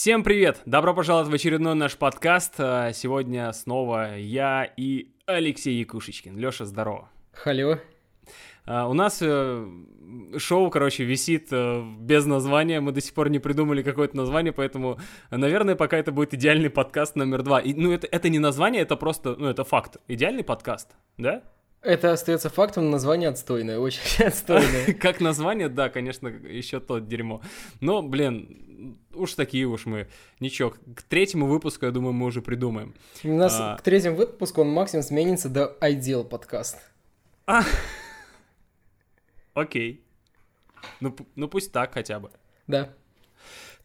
Всем привет! Добро пожаловать в очередной наш подкаст. А, Сегодня снова я и Алексей Якушечкин. Лёша, здорово. Халё. А, У нас э, шоу, короче, висит э, без названия. Мы до сих пор не придумали какое-то название, поэтому, наверное, пока это будет идеальный подкаст номер два. И, ну, это, это не название, это просто, ну, это факт. Идеальный подкаст, да? Это остается фактом, название отстойное, очень отстойное. Как название, да, конечно, еще то дерьмо. Но, блин, уж такие уж мы. Ничего, к третьему выпуску, я думаю, мы уже придумаем. У нас А. к третьему выпуску он максимум сменится до Ideal подкаст. А. Окей. Ну, ну пусть так хотя бы. Да.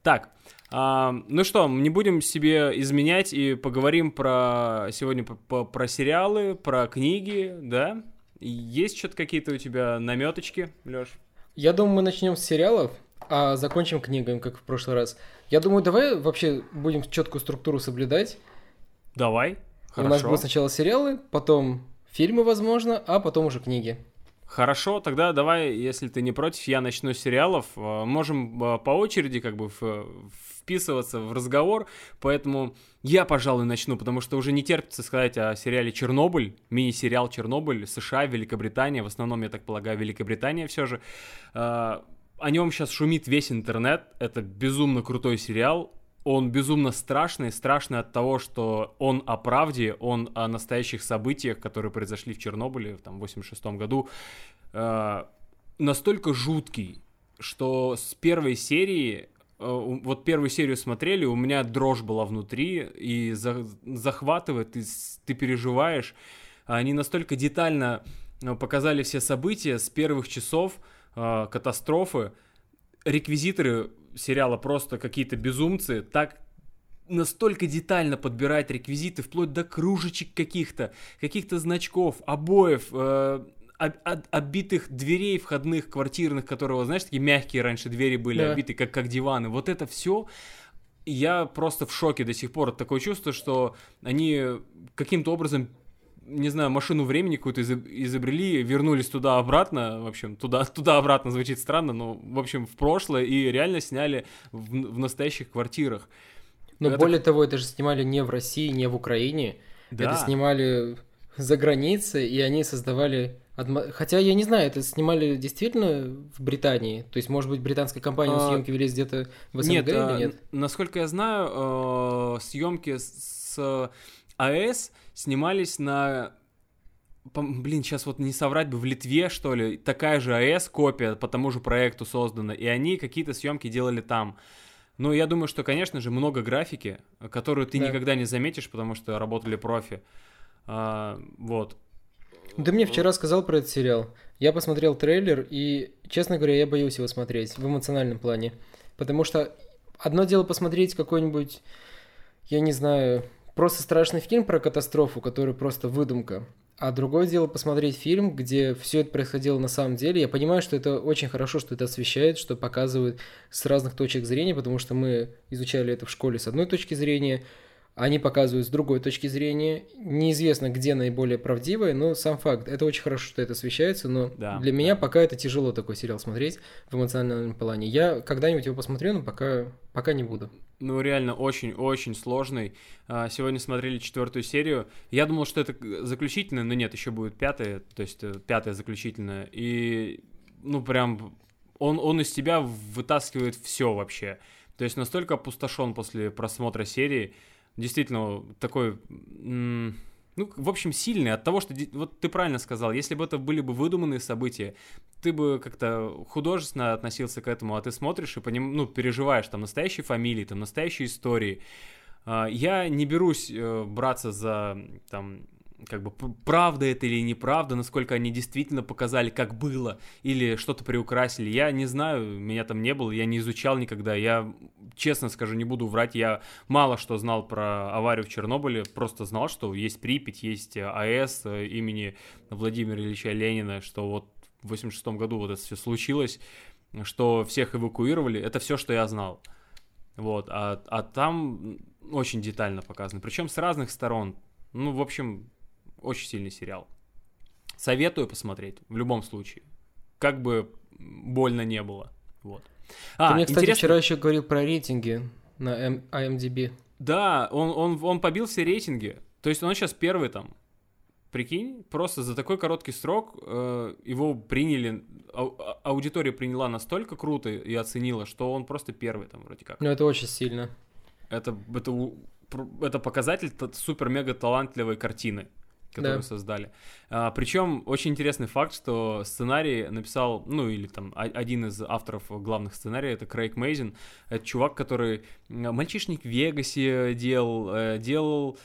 Так, а, ну что, не будем себе изменять и поговорим про сегодня по- про сериалы, про книги, да? Есть что-то какие-то у тебя наметочки, Лёш? Я думаю, мы начнем с сериалов, а закончим книгами, как в прошлый раз. Я думаю, давай вообще будем четкую структуру соблюдать. Давай. У нас Хорошо. будут сначала сериалы, потом фильмы, возможно, а потом уже книги. Хорошо, тогда давай, если ты не против, я начну с сериалов. Э, Можем э, по очереди как бы вписываться в разговор, поэтому я, пожалуй, начну, потому что уже не терпится сказать о сериале «Чернобыль», мини-сериал «Чернобыль», США, Великобритания, в основном, я так полагаю, Великобритания все же. О нем сейчас шумит весь интернет, это безумно крутой сериал, он безумно страшный, страшный от того, что он о правде, он о настоящих событиях, которые произошли в Чернобыле в там, 86 году, э, настолько жуткий, что с первой серии, э, вот первую серию смотрели, у меня дрожь была внутри, и за- захватывает, и ты переживаешь. Они настолько детально э, показали все события с первых часов э, катастрофы, реквизиторы сериала просто какие-то безумцы, так настолько детально подбирать реквизиты, вплоть до кружечек каких-то, каких-то значков, обоев, э, об- об- оббитых дверей входных квартирных, которые, знаешь, такие мягкие раньше двери были Да. обиты, как, как диваны. Вот это все я просто в шоке до сих пор. Такое чувство, что они каким-то образом не знаю, машину времени какую-то изоб- изобрели, вернулись туда-обратно, в общем, туда- туда-обратно звучит странно, но, в общем, в прошлое, и реально сняли в, в настоящих квартирах. Но Это- более того, это же снимали не в России, не в Украине. Да. Это снимали за границей, и они создавали... Хотя, я не знаю, это снимали действительно в Британии? То есть, может быть, британская компания, А, съемки велись где-то в СНГ Нет, а, или нет? н- насколько я знаю, съемки с АЭС снимались на... Блин, сейчас вот не соврать бы, в Литве, что ли, такая же АЭС, копия по тому же проекту создана, и они какие-то съемки делали там. Ну, я думаю, что, конечно же, много графики, которую ты Да. никогда не заметишь, потому что работали профи. А, вот. Ты мне вчера сказал про этот сериал. Я посмотрел трейлер, и, честно говоря, я боюсь его смотреть в эмоциональном плане. Потому что одно дело посмотреть какой-нибудь, я не знаю, просто страшный фильм про катастрофу, который просто выдумка. А другое дело посмотреть фильм, где все это происходило на самом деле. Я понимаю, что это очень хорошо, что это освещает, что показывают с разных точек зрения, потому что мы изучали это в школе с одной точки зрения, они показывают с другой точки зрения. Неизвестно, где наиболее правдивое, но сам факт. Это очень хорошо, что это освещается, но Да, для меня да. пока это тяжело такой сериал смотреть в эмоциональном плане. Я когда-нибудь его посмотрю, но пока, пока не буду. Ну, реально очень-очень сложный. А, Сегодня смотрели четвертую серию. Я думал, что это заключительная, но нет, еще будет пятая, то есть э, пятая заключительная. И, ну, прям, он, он из тебя вытаскивает все вообще. То есть настолько опустошен после просмотра серии. Действительно, такой... Ну, в общем, сильный от того, что... Вот ты правильно сказал, если бы это были бы выдуманные события, ты бы как-то художественно относился к этому, а ты смотришь и поним... ну, переживаешь там настоящие фамилии, там настоящие истории. А, Я не берусь э, браться за там как бы правда это или неправда, насколько они действительно показали, как было, или что-то приукрасили. Я не знаю, меня там не было, я не изучал никогда. Я, честно скажу, не буду врать, я мало что знал про аварию в Чернобыле, просто знал, что есть Припять, есть АЭС э, имени Владимира Ильича Ленина, что вот в 86 году вот это все случилось, что всех эвакуировали, это все, что я знал. Вот, а, а там очень детально показано, причем с разных сторон. Ну, в общем, очень сильный сериал. Советую посмотреть в любом случае. Как бы больно не было. Вот. Ты мне, кстати, вчера еще говорил про рейтинги на IMDb. Да, он, он, он побил все рейтинги. То есть он сейчас первый там. Прикинь, просто за такой короткий срок э, его приняли, ау- а- аудитория приняла настолько круто и оценила, что он просто первый там вроде как. Ну, это очень сильно. Это, это, это показатель супер-мега талантливой картины, которую Да. создали. причем очень интересный факт, что сценарий написал, ну или там один из авторов главных сценариев, это Крейг Мейзин. Это чувак, который «Мальчишник в Вегасе» делал, э, делал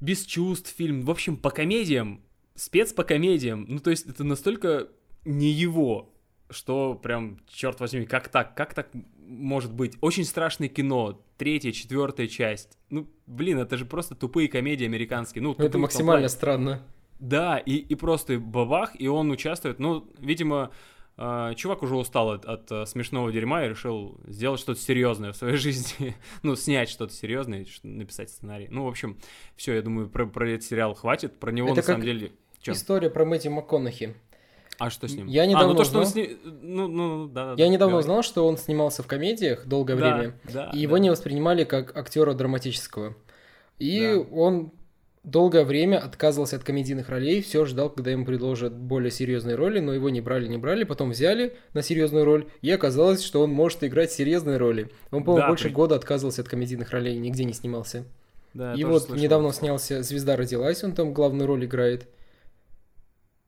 «Без чувств» фильм. В общем, по комедиям, спец по комедиям. Ну то есть это настолько не его, что прям, черт возьми, как так, как так может быть? Очень страшное кино, третья, четвертая часть. Ну, блин, это же просто тупые комедии американские. Ну, это максимально странно. Да, и, и просто бабах, и он участвует. Ну, видимо, э, чувак уже устал от, от, э, смешного дерьма и решил сделать что-то серьезное в своей жизни. ну, снять что-то серьезное, написать сценарий. Ну, в общем, все, я думаю, про, про этот сериал хватит. Про него Это на самом деле. Чё? История про Мэтью МакКонахи. А что с ним? Я а, недавно ну то, что он узнал- сни- Ну, ну, да, да. Я недавно говори. узнал, что он снимался в комедиях долгое Да, время, да, и его да. не воспринимали как актера драматического. И Да. он долгое время отказывался от комедийных ролей, все ждал, когда ему предложат более серьезные роли, но его не брали, не брали, потом взяли на серьезную роль, и оказалось, что он может играть серьезные роли. Он, по-моему, Да, больше при- года отказывался от комедийных ролей, нигде не снимался. Да, и вот слышал. недавно снялся «Звезда родилась», он там главную роль играет.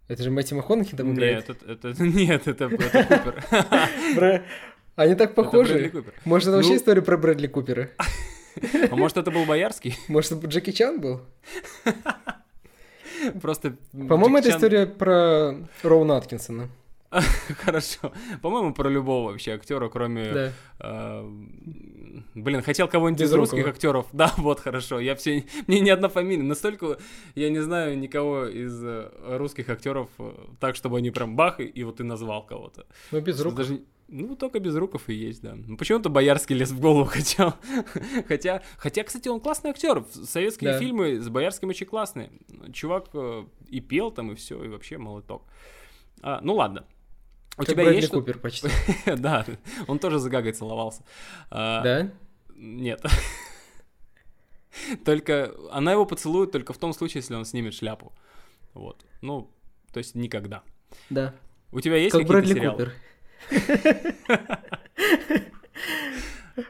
Это же Мэтью МакКонахи там играет. Нет, это, это- нет, это, это Купер. Они так Брэдли похожи. Может, это вообще Ну- история про Брэдли Купера? А может, это был Боярский? Может, это Джеки Чан был? Просто... По-моему, это история про Роуна Аткинсона. Хорошо. По-моему, про любого вообще актера, кроме... Да. э, Блин, хотел кого-нибудь из русских актеров. Да, вот, хорошо. Я все... Мне ни одна фамилия. Настолько я не знаю никого из э, русских актеров э, так, чтобы они прям бах, и, и вот ты назвал кого-то. Ну, без рук. даже- Ну, только без руков и есть, да. Ну, почему-то Боярский лез в голову хотел. хотя, хотя, кстати, он классный актер. Советские Да. фильмы с Боярским очень классные. Чувак и пел там, и все, и вообще молоток. А, ну, ладно. У Как тебя Брэдли есть Купер почти. Да, он тоже за Гагой целовался. А, Да? Нет. Только она его поцелует только в том случае, если он снимет шляпу. Вот. Ну, то есть никогда. Да. У тебя есть Как какие-то Брэдли сериалы? Купер.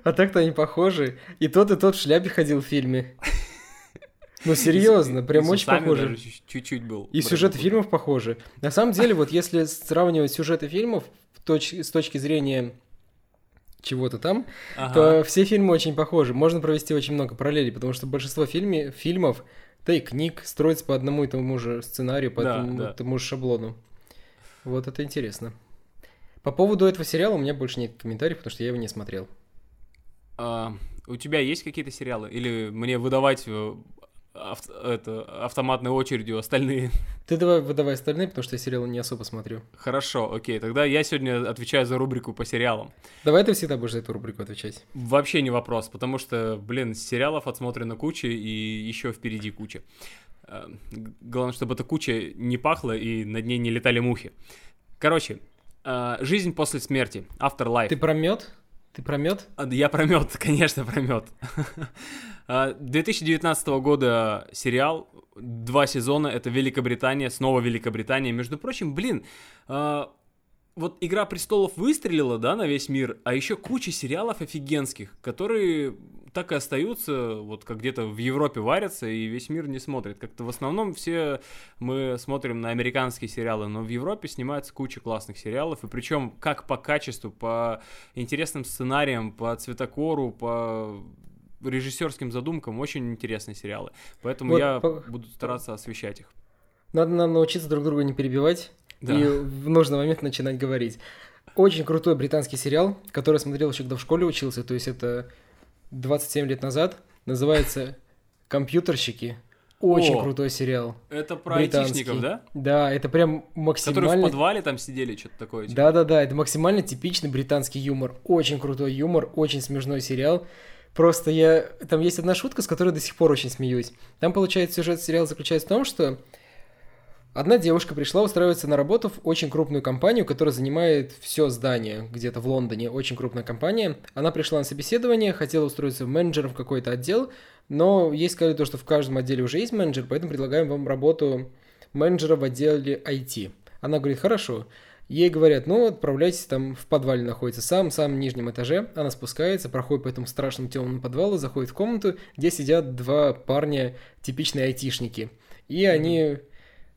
А так-то они похожи. И тот, и тот в шляпе ходил в фильме. Ну, серьезно, прям очень чуть- чуть-чуть был. И сюжеты Купер. фильмов похожи. На самом деле, вот если сравнивать сюжеты фильмов с точки зрения чего-то там, Ага. то все фильмы очень похожи. Можно провести очень много параллелей, потому что большинство фильме, фильмов, да и книг строится по одному и тому же сценарию, по Да, тому, да. тому же шаблону. Вот это интересно. По поводу этого сериала у меня больше нет комментариев, потому что я его не смотрел. А, у тебя есть какие-то сериалы? Или мне выдавать ав- это, автоматной очередью остальные? Ты давай выдавай остальные, потому что я сериалы не особо смотрю. Хорошо, окей. Тогда я сегодня отвечаю за рубрику по сериалам. Давай ты всегда будешь за эту рубрику отвечать. Вообще не вопрос, потому что, блин, сериалов отсмотрено куча и еще впереди куча. Э, Главное, чтобы эта куча не пахла и над ней не летали мухи. Короче, э, жизнь после смерти. Afterlife. Ты про мед? Ты про мед? А, Я про мед, конечно, про мед. 2019 года сериал, два сезона, это Великобритания, снова Великобритания. Между прочим, блин, а, вот «Игра престолов» выстрелила, да, на весь мир, а еще куча сериалов офигенских, которые так и остаются, вот как где-то в Европе варятся, и весь мир не смотрит. Как-то в основном все мы смотрим на американские сериалы, но в Европе снимается куча классных сериалов, и причем как по качеству, по интересным сценариям, по цветокору, по режиссерским задумкам, очень интересные сериалы. Поэтому Вот я по- буду стараться освещать их. Надо нам научиться друг друга не перебивать Да. и в нужный момент начинать говорить. Очень крутой британский сериал, который смотрел еще когда в школе учился, то есть это 27 лет назад. Называется «Компьютерщики». Очень О, крутой сериал. Это про Британский. айтишников, да? Да, это прям Которые в максимально... подвале там сидели, что-то такое. типа. Да-да-да, это максимально типичный британский юмор. Очень крутой юмор, очень смешной сериал. Просто я... Там есть одна шутка, с которой до сих пор очень смеюсь. Там, получается, сюжет сериала заключается в том, что Одна девушка пришла устраиваться на работу в очень крупную компанию, которая занимает все здание где-то в Лондоне, очень крупная компания. Она пришла на собеседование, хотела устроиться менеджером в какой-то отдел, но ей сказали то, что в каждом отделе уже есть менеджер, поэтому предлагаем вам работу менеджера в отделе IT. Она говорит, хорошо. Ей говорят, ну, отправляйтесь там в подвале находится, сам, самом нижнем этаже. Она спускается, проходит по этому страшному темному подвалу, заходит в комнату, где сидят два парня, типичные айтишники. И они,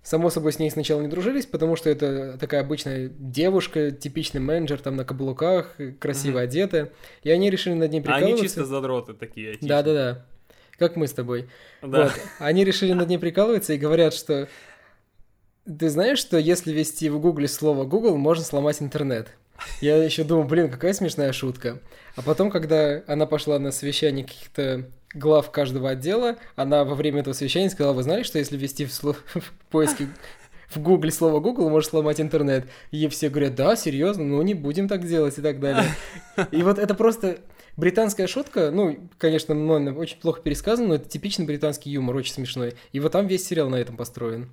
само собой, с ней сначала не дружились, потому что это такая обычная девушка, типичный менеджер, там на каблуках, красиво mm-hmm. одета. И они решили над ней прикалываться. Они чисто задроты такие. Да-да-да. Как мы с тобой. Да. Вот. Они решили над ней прикалываться и говорят, что ты знаешь, что если ввести в гугле слово Google, можно сломать интернет? Я еще думал, блин, какая смешная шутка. А потом, когда она пошла на совещание каких-то глав каждого отдела, она во время этого совещания сказала, вы знали, что если ввести в, слов... в поиске в гугле слово Google, может сломать интернет? И все говорят, да, серьезно, ну не будем так делать и так далее. И вот это просто британская шутка, ну, конечно, очень плохо пересказано, но это типичный британский юмор, очень смешной. И вот там весь сериал на этом построен.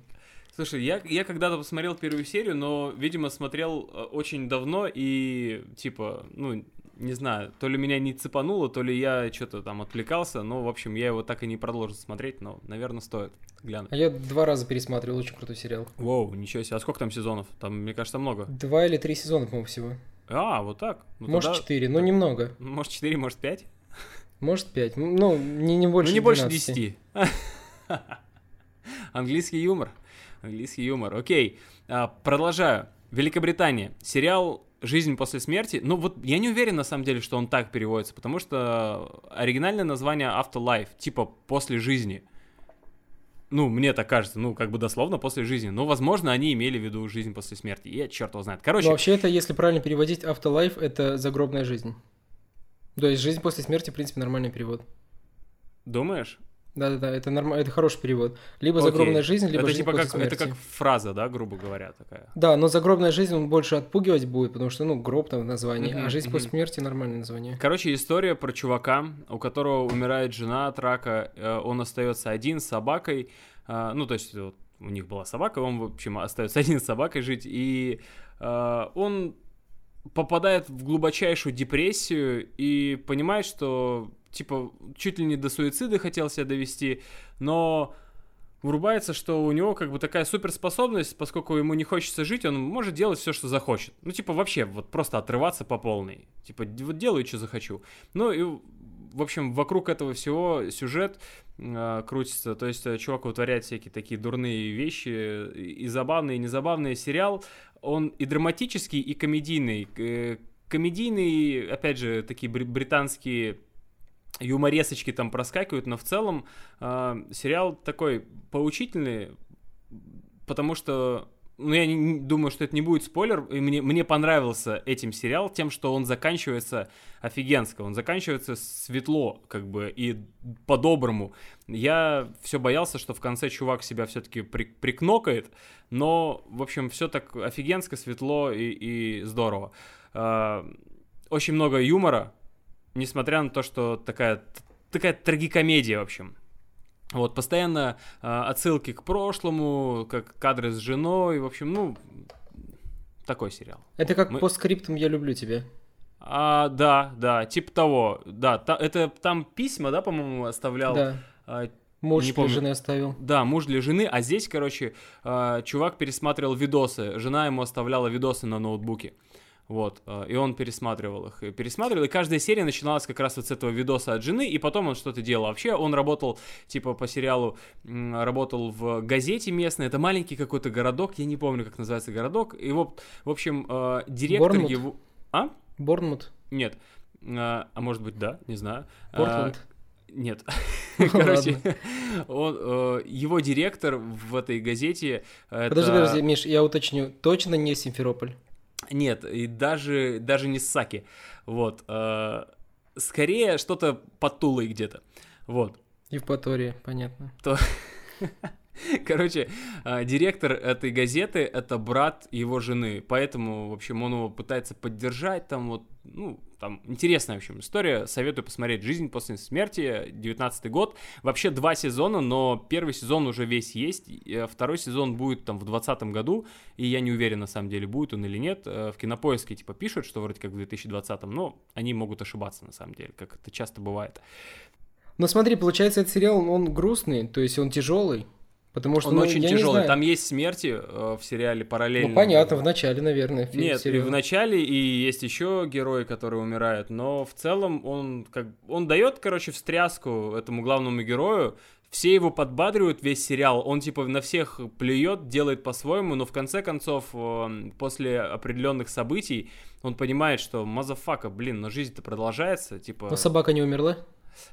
Слушай, я, я когда-то посмотрел первую серию, но, видимо, смотрел э, очень давно и, типа, ну, не знаю, то ли меня не цепануло, то ли я что-то там отвлекался, но, в общем, я его так и не продолжил смотреть, но, наверное, стоит глянуть. А я два раза пересматривал, очень крутой сериал. Воу, ничего себе, а сколько там сезонов? Там, мне кажется, много. Два или три сезона, по-моему, всего. А, вот так? Ну, может, тогда... четыре, но немного. Может, четыре, может, пять? Может, пять. Ну, не, не больше Ну, не 12. больше десяти. Английский юмор. Английский юмор. Окей, а, продолжаю. Великобритания. Сериал «Жизнь после смерти». Ну вот я не уверен на самом деле, что он так переводится, потому что оригинальное название «Afterlife», типа «после жизни». Ну, мне так кажется, ну, как бы дословно после жизни. Но, возможно, они имели в виду жизнь после смерти. Я черт его знает. Короче... Но вообще это, если правильно переводить, afterlife — это загробная жизнь. То есть жизнь после смерти, в принципе, нормальный перевод. Думаешь? Да-да-да, это нормально, это хороший перевод. Либо Окей. загробная жизнь, либо это жизнь типа после как, смерти. Это как фраза, да, грубо говоря, такая. Да, но загробная жизнь он больше отпугивать будет, потому что, ну, гроб там в названии, mm-hmm, а жизнь mm-hmm. после смерти нормальное название. Короче, история про чувака, у которого умирает жена от рака, э, он остается один с собакой, э, ну, то есть вот, у них была собака, он, в общем, остается один с собакой жить, и э, он попадает в глубочайшую депрессию и понимает, что типа, чуть ли не до суицида хотел себя довести, но врубается, что у него как бы такая суперспособность, поскольку ему не хочется жить, он может делать все, что захочет. Ну, типа, вообще, вот просто отрываться по полной. Типа, вот делаю, что захочу. Ну, и, в общем, вокруг этого всего сюжет э, крутится. То есть, э, чувак вытворяет всякие такие дурные вещи, и забавные, и незабавные. Сериал, он и драматический, и комедийный. Э, комедийный, опять же, такие британские юморесочки там проскакивают, но в целом э, сериал такой поучительный, потому что ну, я не, думаю, что это не будет спойлер, и мне, мне понравился этим сериал тем, что он заканчивается офигенско, он заканчивается светло, как бы, и по-доброму. Я все боялся, что в конце чувак себя все-таки при, прикнокает, но, в общем, все так офигенско, светло и, и здорово. Э, очень много юмора, несмотря на то, что такая, такая трагикомедия, в общем. Вот, постоянно э, отсылки к прошлому, как кадры с женой, в общем, ну, такой сериал. Это как Мы... по скриптам «Я люблю тебя». А, да, да, типа того, да, та, это там письма, да, по-моему, оставлял. Да. А, Муж не для помню. жены оставил. Да, муж для жены, а здесь, короче, э, чувак пересматривал видосы, жена ему оставляла видосы на ноутбуке. Вот, э, и он пересматривал их, и пересматривал, и каждая серия начиналась как раз вот с этого видоса от жены, и потом он что-то делал. Вообще он работал, типа, по сериалу, работал в газете местной, это маленький какой-то городок, я не помню, как называется городок, и вот, в общем, э, директор Борнмут? его... А? Борнмут? Нет. А, а может быть, да, не знаю. Портленд? А, нет. Короче, он, э, его директор в этой газете... Подожди, подожди, Миш, я уточню. Точно не Симферополь? Нет, и даже, даже не Саки. Вот. Э, скорее что-то под Тулой где-то. Вот. Евпатория, понятно. То... Короче, э, директор этой газеты — это брат его жены, поэтому, в общем, он его пытается поддержать, там вот, ну, там интересная, в общем, история. Советую посмотреть «Жизнь после смерти», 19 год. Вообще два сезона, но первый сезон уже весь есть. Э, второй сезон будет там в 20 году, и я не уверен, на самом деле, будет он или нет. Э, в Кинопоиске, типа, пишут, что вроде как в 2020, но они могут ошибаться, на самом деле, как это часто бывает. Но смотри, получается, этот сериал, он грустный, то есть он тяжелый. Потому что он ну, очень тяжелый. Там есть смерти э, в сериале параллельно. Ну, понятно, в начале, наверное. фильм, Нет, и сериал. в начале и есть еще герои, которые умирают, но в целом он как он дает, короче, встряску этому главному герою. Все его подбадривают весь сериал. Он типа на всех плюет, делает по-своему, но в конце концов э, после определенных событий он понимает, что motherfucker, блин, но жизнь-то продолжается, типа. Но собака не умерла?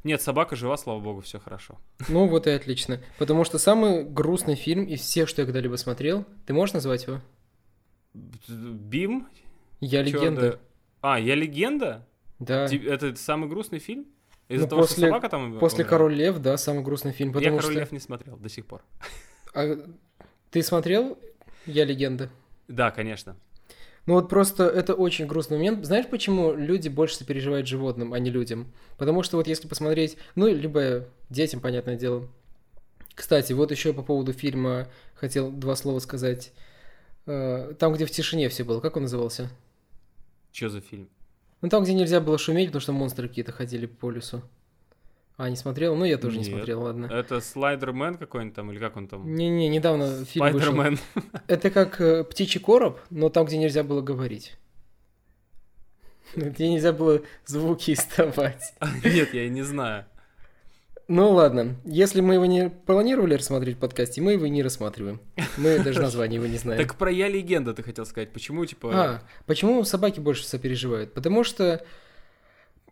Нет, собака жива, слава богу, все хорошо. Ну вот и отлично. Потому что самый грустный фильм из всех, что я когда-либо смотрел, ты можешь назвать его? Бим? Я Чё, легенда. да? А, я легенда? Да. Это самый грустный фильм? Из-за Ну, того, что после- собака там После? Король Лев, да, самый грустный фильм. Я Король что... Лев не смотрел до сих пор. А ты смотрел Я легенда? Да, конечно. Ну вот просто это очень грустный момент. Знаешь, почему люди больше сопереживают животным, а не людям? Потому что вот если посмотреть, ну, либо детям, понятное дело. Кстати, вот еще по поводу фильма хотел два слова сказать. Э, Там, где в тишине все было, как он назывался? Что за фильм? Ну, там, где нельзя было шуметь, потому что монстры какие-то ходили по лесу. А, не смотрел? Ну, я тоже не Нет. смотрел, ладно. Это Слайдермен какой-нибудь там, или как он там? Не-не, недавно фильм вышел. Спайдермен. Это как э, птичий короб, но там, где нельзя было говорить. Где нельзя было звуки издавать. Нет, я не знаю. Ну ладно, если мы его не планировали рассмотреть в подкасте, мы его и не рассматриваем. Мы даже название его не знаем. Так про Я Легенда ты хотел сказать. Почему, типа... А, почему собаки больше сопереживают? Потому что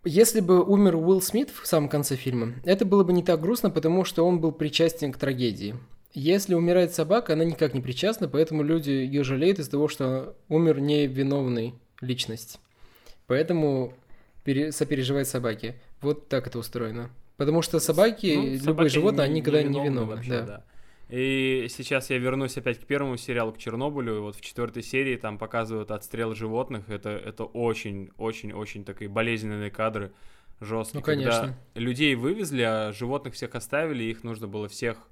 если бы умер Уилл Смит в самом конце фильма, это было бы не так грустно, потому что он был причастен к трагедии. Если умирает собака, она никак не причастна, поэтому люди ее жалеют из-за того, что умер невиновный личность. Поэтому пере- сопереживают собаки. Вот так это устроено. Потому что собаки, Ну, любые собаки животные, не- они никогда не невиновны виновны. вообще, да. да. И сейчас я вернусь опять к первому сериалу, к Чернобылю. И вот в четвертой серии там показывают отстрел животных. Это, это очень, очень, очень такие болезненные кадры, жесткие. Ну, конечно. Когда людей вывезли, а животных всех оставили, их нужно было всех,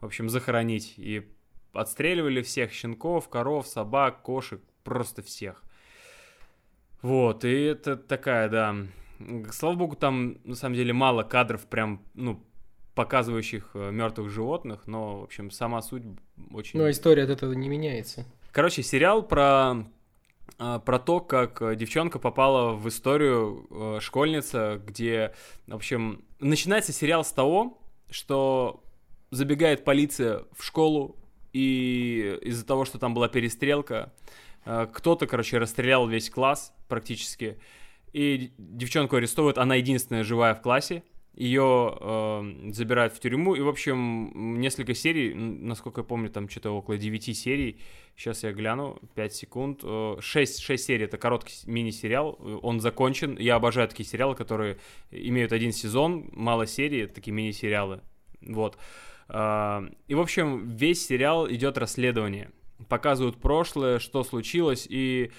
в общем, захоронить. И отстреливали всех щенков, коров, собак, кошек, просто всех. Вот, и это такая, да. Слава богу, там на самом деле мало кадров, прям, ну, показывающих мертвых животных, но, в общем, сама суть очень. Но история от этого не меняется. Короче, сериал про а, про то, как э, девчонка попала в историю э, школьница, где, в общем, начинается сериал с того, что забегает полиция в школу, и из-за того, что там была перестрелка, э, кто-то, короче, расстрелял весь класс практически, и девчонку арестовывают, она единственная живая в классе, ее э, забирают в тюрьму, и, в общем, несколько серий, насколько я помню, там что-то около 9 серий, сейчас я гляну, 5 секунд, э, 6, 6 серий, это короткий мини-сериал, э, он закончен, я обожаю такие сериалы, которые имеют один сезон, мало серий, такие мини-сериалы, вот. А, И, в общем, весь сериал идет расследование, показывают прошлое, что случилось, и,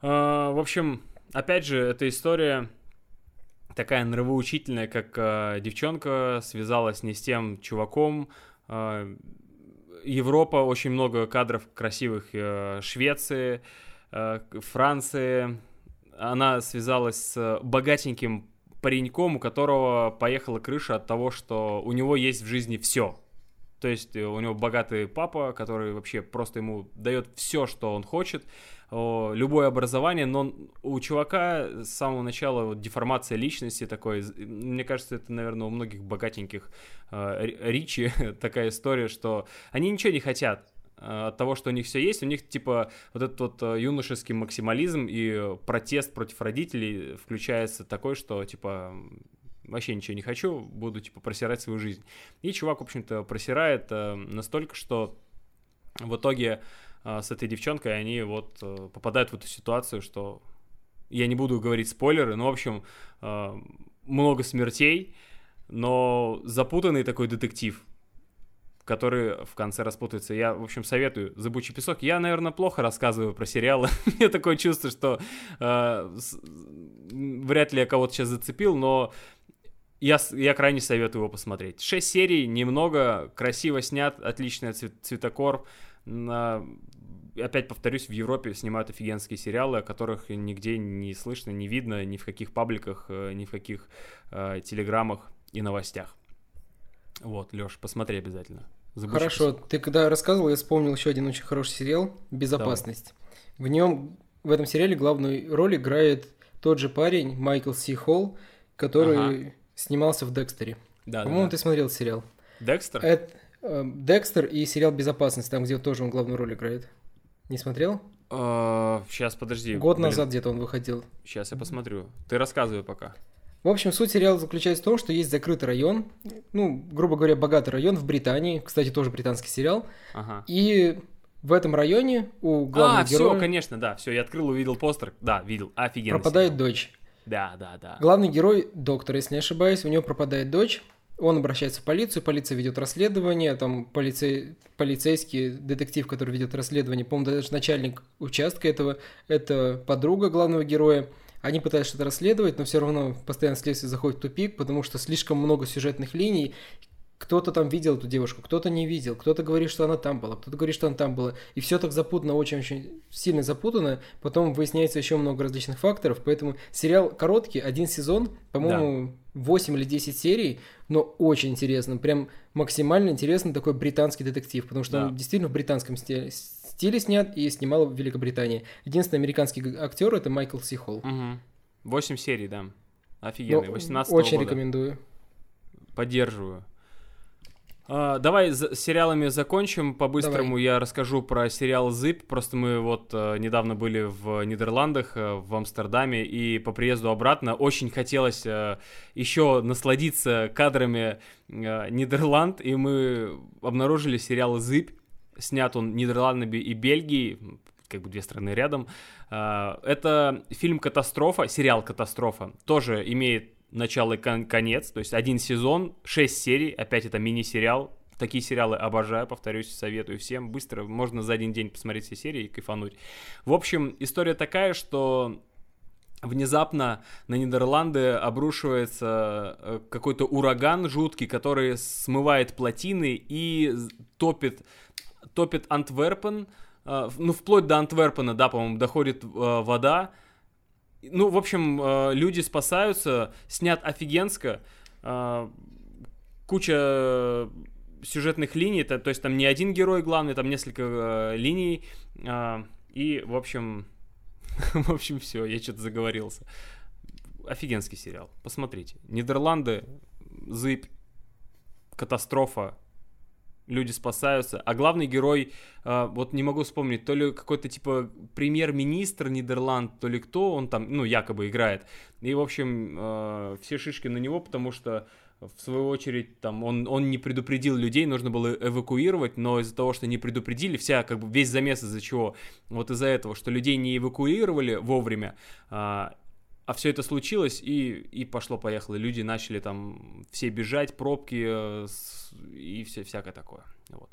в общем, опять же, эта история такая нравоучительная, как э, девчонка связалась не с тем чуваком. э, Европа, очень много кадров красивых э, Швеции, э, Франции. Она связалась с богатеньким пареньком, у которого поехала крыша от того, что у него есть в жизни все. То есть э, у него богатый папа, который вообще просто ему дает все, что он хочет, любое образование, но у чувака с самого начала вот деформация личности такой, мне кажется, это, наверное, у многих богатеньких э, ри- Ричи такая история, что они ничего не хотят э, от того, что у них все есть, у них типа вот этот вот юношеский максимализм и протест против родителей включается такой, что типа вообще ничего не хочу, буду типа просирать свою жизнь. И чувак, в общем-то, просирает э, настолько, что в итоге э, с этой девчонкой они вот э, попадают в эту ситуацию, что я не буду говорить спойлеры, но, в общем, много смертей, но запутанный такой детектив, который в конце распутается. Я, в общем, советую «Зыбучий песок». Я, наверное, плохо рассказываю про сериалы. Мне такое чувство, что э, с- вряд ли я кого-то сейчас зацепил, но я, я крайне советую его посмотреть. Шесть серий, немного, красиво снят, отличный цвет, цветокор. На, опять повторюсь, в Европе снимают офигенские сериалы, о которых нигде не слышно, не видно, ни в каких пабликах, э, ни в каких э, телеграммах и новостях. Вот, Леш, посмотри обязательно. Забудь Хорошо, ты когда рассказывал, я вспомнил еще один очень хороший сериал «Безопасность». Давай. В нем, в этом сериале главную роль играет тот же парень, Майкл Си Холл, который ага. Снимался в «Декстере». Да, По-моему, да, да. ты смотрел сериал. «Декстер»? Это, э, «Декстер» и сериал «Безопасность», там, где тоже он главную роль играет. Не смотрел? сейчас, а, подожди. Год Блин. назад где-то он выходил. Сейчас я посмотрю. Ты рассказывай пока. В общем, суть сериала заключается в том, что есть закрытый район, ну, грубо говоря, богатый район в Британии, кстати, тоже британский сериал, ага. и в этом районе у главного а, героя... все, конечно, да, все, я открыл, увидел постер, да, видел, офигенно. Пропадает сериал. дочь. Да, да, да. Главный герой, доктор, если не ошибаюсь, у него пропадает дочь, он обращается в полицию, полиция ведет расследование, там полицей, полицейский детектив, который ведет расследование, по-моему, даже начальник участка этого, это подруга главного героя, они пытаются что-то расследовать, но все равно постоянно следствие заходит в тупик, потому что слишком много сюжетных линий. Кто-то там видел эту девушку, кто-то не видел, кто-то говорит, что она там была, кто-то говорит, что она там была. И все так запутано, очень-очень сильно запутано. Потом выясняется еще много различных факторов. Поэтому сериал короткий, один сезон, по-моему, да. 8 или 10 серий, но очень интересно. Прям максимально интересный такой британский детектив, потому что да. он действительно в британском стиле, стиле снят и снимал в Великобритании. Единственный американский актер это Майкл Си Холл. Угу. 8 серий, да. Офигенный. 18 Очень года. рекомендую. Поддерживаю. А, давай с сериалами закончим. По-быстрому я расскажу про сериал «Зип». Просто мы вот а, недавно были в Нидерландах, а, в Амстердаме, и по приезду обратно очень хотелось а, еще насладиться кадрами Нидерланд, и мы обнаружили сериал «Зип». Снят он Нидерландами и Бельгией, как бы две страны рядом. А, это фильм «Катастрофа», сериал «Катастрофа». Тоже имеет начало и кон- конец, то есть один сезон, шесть серий, опять это мини-сериал. Такие сериалы обожаю, повторюсь, советую всем. Быстро, можно за один день посмотреть все серии и кайфануть. В общем, история такая, что внезапно на Нидерланды обрушивается э, какой-то ураган жуткий, который смывает плотины и топит топит Антверпен, э, ну, вплоть до Антверпена, да, по-моему, доходит э, вода. Ну, в общем, э, люди спасаются, снят офигенско, куча сюжетных линий, то, то есть там не один герой главный, там несколько линий, и, в общем, в общем, все, я что-то заговорился. Офигенский сериал, посмотрите. Нидерланды, зыбь, катастрофа, люди спасаются, а главный герой, э, вот не могу вспомнить, то ли какой-то типа премьер-министр Нидерланд, то ли кто он там, ну, якобы играет. И, в общем, э, все шишки на него, потому что в свою очередь, там, он, он не предупредил людей, нужно было эвакуировать, но из-за того, что не предупредили, вся, как бы, весь замес из-за чего? Вот из-за этого, что людей не эвакуировали вовремя, а, а все это случилось, и, и пошло-поехало. Люди начали там все бежать, пробки э, и все всякое такое. Вот.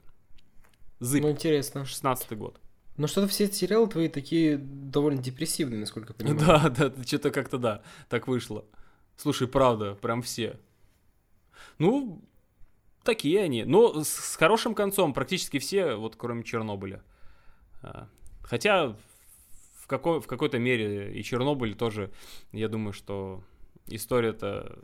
Зыб. Ну, интересно. 16 год. Ну, что-то все сериалы твои такие довольно депрессивные, насколько я понимаю. Да, да, что-то как-то да, так вышло. Слушай, правда, прям все. Ну, такие они. Но с, с хорошим концом практически все, вот кроме Чернобыля. А, хотя в, какой, в какой-то мере и Чернобыль тоже, я думаю, что история-то...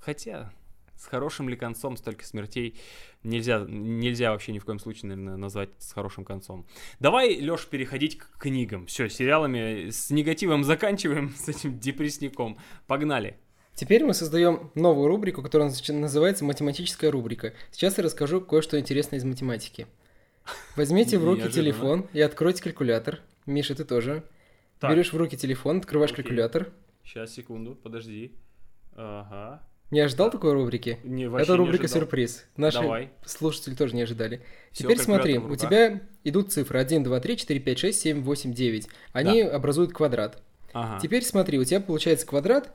Хотя, с хорошим ли концом столько смертей нельзя, нельзя вообще ни в коем случае, наверное, назвать с хорошим концом. Давай, Леш, переходить к книгам. Все, сериалами с негативом заканчиваем, с этим депрессником. Погнали. Теперь мы создаем новую рубрику, которая называется математическая рубрика. Сейчас я расскажу кое-что интересное из математики. Возьмите в руки телефон и откройте калькулятор. Миша, ты тоже. Так. Берешь в руки телефон, открываешь Окей. калькулятор. Сейчас, секунду, подожди. Ага. Не ожидал такой рубрики? Не, Это рубрика сюрприз. Наши Давай. слушатели тоже не ожидали. Все, Теперь смотри, у тебя идут цифры 1, 2, 3, 4, 5, 6, 7, 8, 9. Они да. образуют квадрат. Ага. Теперь смотри, у тебя получается квадрат,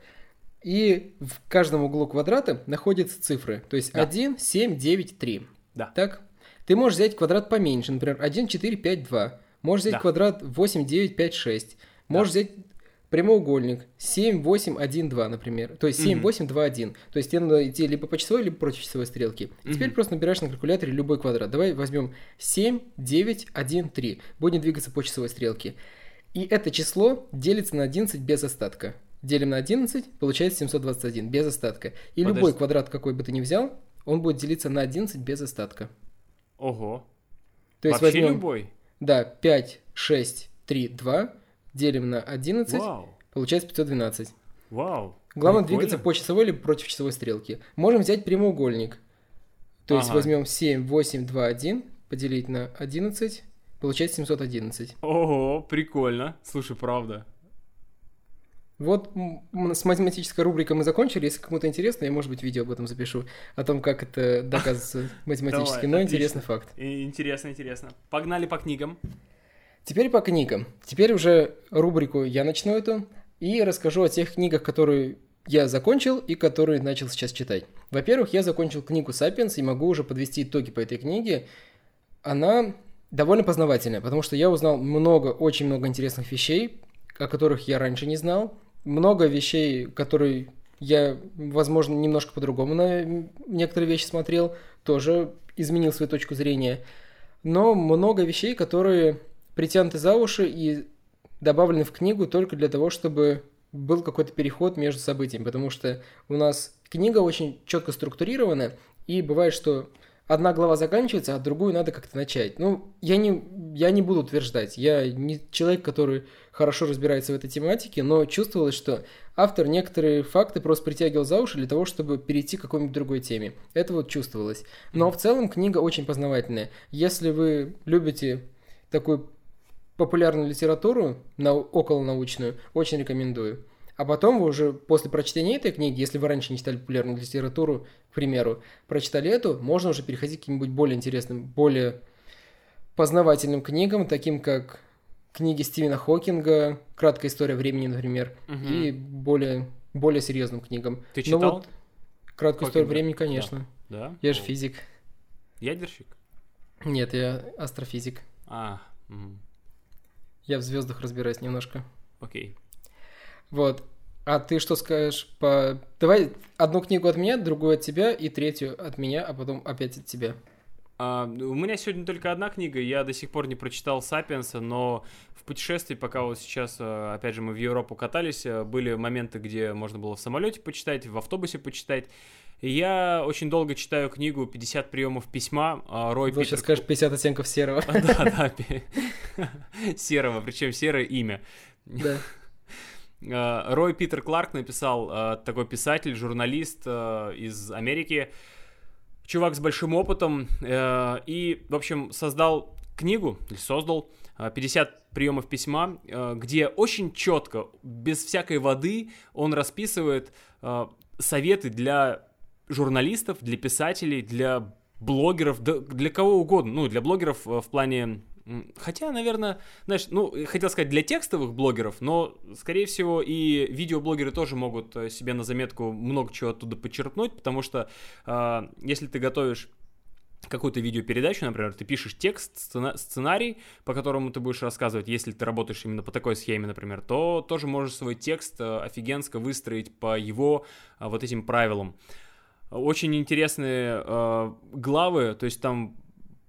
и в каждом углу квадрата находятся цифры. То есть да. 1, 7, 9, 3. Да. Так? Ты можешь взять квадрат поменьше, например, 1, 4, 5, 2. Можешь взять да. квадрат 8, 9, 5, 6. Можешь да. взять прямоугольник 7, 8, 1, 2, например. То есть 7, Мгм. 8, 2, 1. То есть тебе надо идти либо по часовой, либо против часовой стрелки. И Теперь просто набираешь на калькуляторе любой квадрат. Давай возьмем 7, 9, 1, 3. Будем двигаться по часовой стрелке. И это число делится на 11 без остатка. Делим на 11, получается 721 без остатка. И любой Подожди. квадрат, какой бы ты ни взял, он будет делиться на 11 без остатка. Ого. То есть Вообще возьмем, любой? Да, 5, 6, 3, 2, делим на 11, Вау. получается 512. Вау. Главное Прикольно. двигаться по часовой или против часовой стрелки. Можем взять прямоугольник. То есть Ага. возьмем 7, 8, 2, 1, поделить на 11, получается 711. Ого, прикольно. Слушай, правда. Вот с математической рубрикой мы закончили. Если кому-то интересно, я, может быть, видео об этом запишу. О том, как это доказывается математически. Но интересный факт. Интересно, интересно. Погнали по книгам. Теперь по книгам. Теперь уже рубрику я начну эту и расскажу о тех книгах, которые я закончил и которые начал сейчас читать. Во-первых, я закончил книгу «Сапиенс» и могу уже подвести итоги по этой книге. Она довольно познавательная, потому что я узнал много, очень много интересных вещей, о которых я раньше не знал. Много вещей, которые я, возможно, немножко по-другому на некоторые вещи смотрел, тоже изменил свою точку зрения. Но много вещей, которые притянуты за уши и добавлены в книгу только для того, чтобы был какой-то переход между событиями, потому что у нас книга очень четко структурирована, и бывает, что одна глава заканчивается, а другую надо как-то начать. Ну, я не, я не буду утверждать, я не человек, который хорошо разбирается в этой тематике, но чувствовалось, что автор некоторые факты просто притягивал за уши для того, чтобы перейти к какой-нибудь другой теме. Это вот чувствовалось. Но в целом книга очень познавательная. Если вы любите такую популярную литературу, нау- околонаучную, очень рекомендую. А потом вы уже после прочтения этой книги, если вы раньше не читали популярную литературу, к примеру, прочитали эту, можно уже переходить к каким-нибудь более интересным, более познавательным книгам, таким как книги Стивена Хокинга, «Краткая история времени», например, Мгм. и более, более серьезным книгам. Ты Ну читал? вот, «Краткую историю Хокинга? времени», конечно. Да? Я же физик. Ядерщик? Нет, я астрофизик. А, м, Я в звездах разбираюсь немножко. окей. Вот. А ты что скажешь по... Давай одну книгу от меня, другую от тебя и третью от меня, а потом опять от тебя. А, у меня сегодня только одна книга, я до сих пор не прочитал «Сапиенса», но в путешествии, пока вот сейчас, э, опять же, мы в Европу катались, э, были моменты, где можно было в самолете почитать, в автобусе почитать. И я очень долго читаю книгу «50 приемов письма» а, Рой Вот Питер... сейчас скажешь 50 оттенков серого. Да, да, серого, причем серое имя. Да. Э, Рой Питер Кларк написал, э, такой писатель, журналист э, из Америки, чувак с большим опытом, и, в общем, создал книгу, или создал, э, 50 приемов письма, где очень четко, без всякой воды, он расписывает советы для журналистов, для писателей, для блогеров, для кого угодно. Ну, для блогеров в плане... Хотя, наверное, знаешь, ну, хотел сказать для текстовых блогеров, но, скорее всего, и видеоблогеры тоже могут э, себе на заметку много чего оттуда почерпнуть, потому что э, если ты готовишь какую-то видеопередачу, например, ты пишешь текст, сцена- сценарий, по которому ты будешь рассказывать, если ты работаешь именно по такой схеме, например, то тоже можешь свой текст э, офигенско выстроить по его э, вот этим правилам. Очень интересные э, главы, то есть там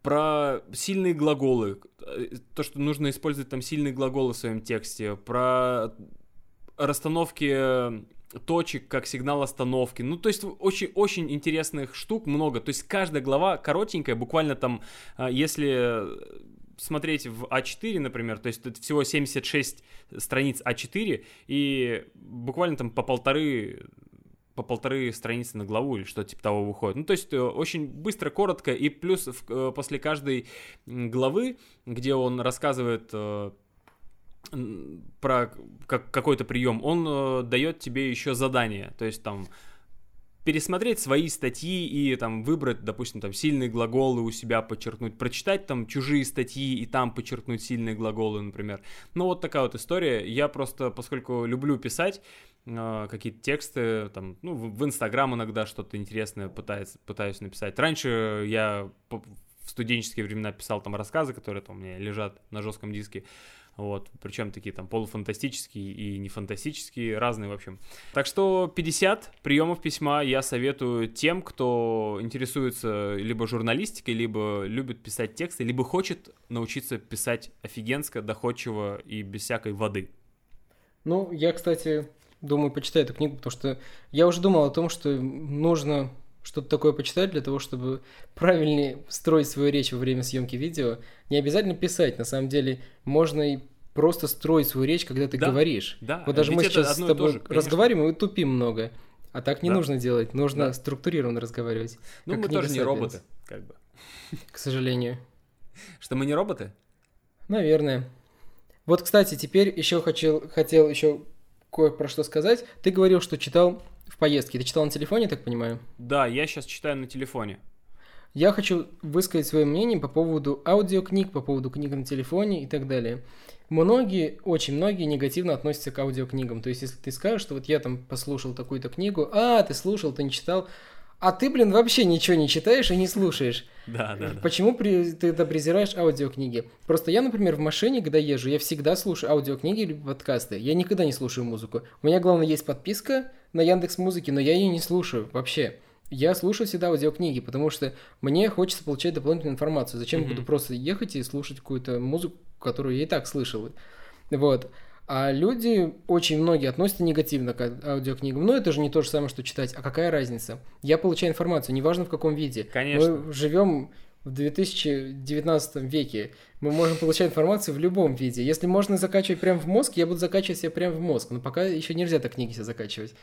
про сильные глаголы, то, что нужно использовать там сильные глаголы в своем тексте, про расстановки точек как сигнал остановки. Ну, то есть очень-очень интересных штук много. То есть каждая глава коротенькая, буквально там, э, если смотреть в А4, например, то есть это всего 76 страниц А4, и буквально там по полторы по полторы страницы на главу или что-то типа того выходит. Ну, то есть э, очень быстро, коротко, и плюс в- э, после каждой главы, где он рассказывает э, про как- какой-то прием, он э, дает тебе еще задание, то есть там пересмотреть свои статьи и там выбрать, допустим, там сильные глаголы у себя подчеркнуть, прочитать там чужие статьи и там подчеркнуть сильные глаголы, например. Ну вот такая вот история. Я просто, поскольку люблю писать какие-то тексты, там, ну в Инстаграм иногда что-то интересное пытаюсь, пытаюсь написать. Раньше я в студенческие времена писал там рассказы, которые там у меня лежат на жестком диске. Вот, причем такие там полуфантастические и не фантастические, разные, в общем. Так что 50 приемов письма я советую тем, кто интересуется либо журналистикой, либо любит писать тексты, либо хочет научиться писать офигенско, доходчиво и без всякой воды. Ну, я, кстати, думаю, почитаю эту книгу, потому что я уже думал о том, что нужно что-то такое почитать для того, чтобы правильнее строить свою речь во время съемки видео. Не обязательно писать, на самом деле можно и просто строить свою речь, когда ты да, говоришь. Да, вот даже мы сейчас с тобой тоже, разговариваем и тупим много. А так не да. нужно делать, нужно да. структурированно разговаривать. Ну, мы тоже не роботы, как бы. К сожалению. Что мы не роботы? Наверное. Вот, кстати, теперь еще хотел, хотел еще кое про что сказать. Ты говорил, что читал в поездке. Ты читал на телефоне, так понимаю? Да, я сейчас читаю на телефоне. Я хочу высказать свое мнение по поводу аудиокниг, по поводу книг на телефоне и так далее. Многие, очень многие негативно относятся к аудиокнигам. То есть, если ты скажешь, что вот я там послушал такую-то книгу, а, ты слушал, ты не читал, а ты, блин, вообще ничего не читаешь и не слушаешь. Да, да. Почему при, ты это презираешь аудиокниги? Просто я, например, в машине, когда езжу, я всегда слушаю аудиокниги или подкасты. Я никогда не слушаю музыку. У меня, главное, есть подписка на Яндекс Музыки, но я ее не слушаю вообще. Я слушаю всегда аудиокниги, потому что мне хочется получать дополнительную информацию. Зачем mm-hmm. буду просто ехать и слушать какую-то музыку, которую я и так слышал? Вот. А люди, очень многие относятся негативно к аудиокнигам. Но это же не то же самое, что читать. А какая разница? Я получаю информацию, неважно в каком виде. Конечно. Мы живем в 2019 веке. Мы можем получать информацию в любом виде. Если можно закачивать прямо в мозг, я буду закачивать себе прямо в мозг. Но пока еще нельзя так книги себе закачивать.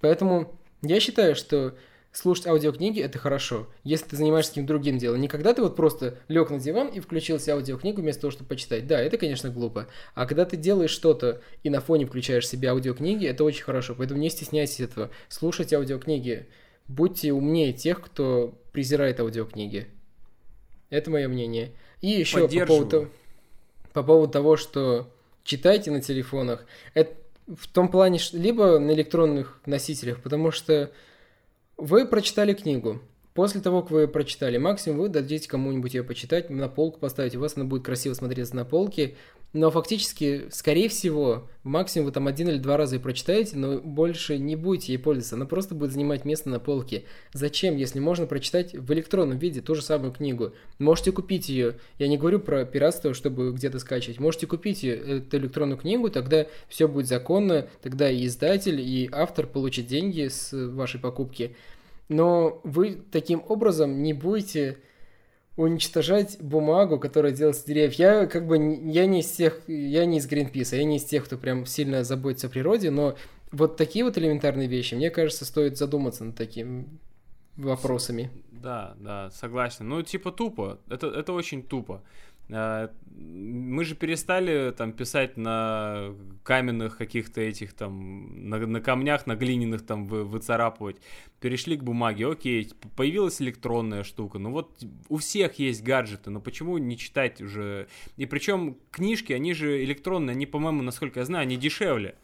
Поэтому я считаю, что слушать аудиокниги это хорошо, если ты занимаешься каким-то другим делом. Не когда ты вот просто лег на диван и включил себе аудиокнигу вместо того, чтобы почитать. Да, это, конечно, глупо. А когда ты делаешь что-то и на фоне включаешь себе аудиокниги, это очень хорошо. Поэтому не стесняйтесь этого. Слушайте аудиокниги. Будьте умнее тех, кто презирает аудиокниги. Это мое мнение. И еще по поводу, по поводу того, что читайте на телефонах. Это в том плане, что либо на электронных носителях, потому что вы прочитали книгу. После того, как вы прочитали, максимум вы дадите кому-нибудь ее почитать, на полку поставить, у вас она будет красиво смотреться на полке, но фактически, скорее всего, максимум вы там один или два раза и прочитаете, но больше не будете ей пользоваться. Она просто будет занимать место на полке. Зачем, если можно прочитать в электронном виде ту же самую книгу? Можете купить ее. Я не говорю про пиратство, чтобы где-то скачать. Можете купить ее, эту электронную книгу, тогда все будет законно, тогда и издатель, и автор получат деньги с вашей покупки. Но вы таким образом не будете уничтожать бумагу, которая делается с деревьев. Я как бы я не из тех, я не из Гринписа, я не из тех, кто прям сильно заботится о природе, но вот такие вот элементарные вещи, мне кажется, стоит задуматься над такими вопросами. Да, да, согласен. Ну, типа тупо. Это, это очень тупо. А, мы же перестали там писать на каменных каких-то этих там, на, на камнях, на глиняных там вы, выцарапывать. Перешли к бумаге, окей, появилась электронная штука. Ну вот у всех есть гаджеты, но почему не читать уже? И причем книжки, они же электронные, они, по-моему, насколько я знаю, они дешевле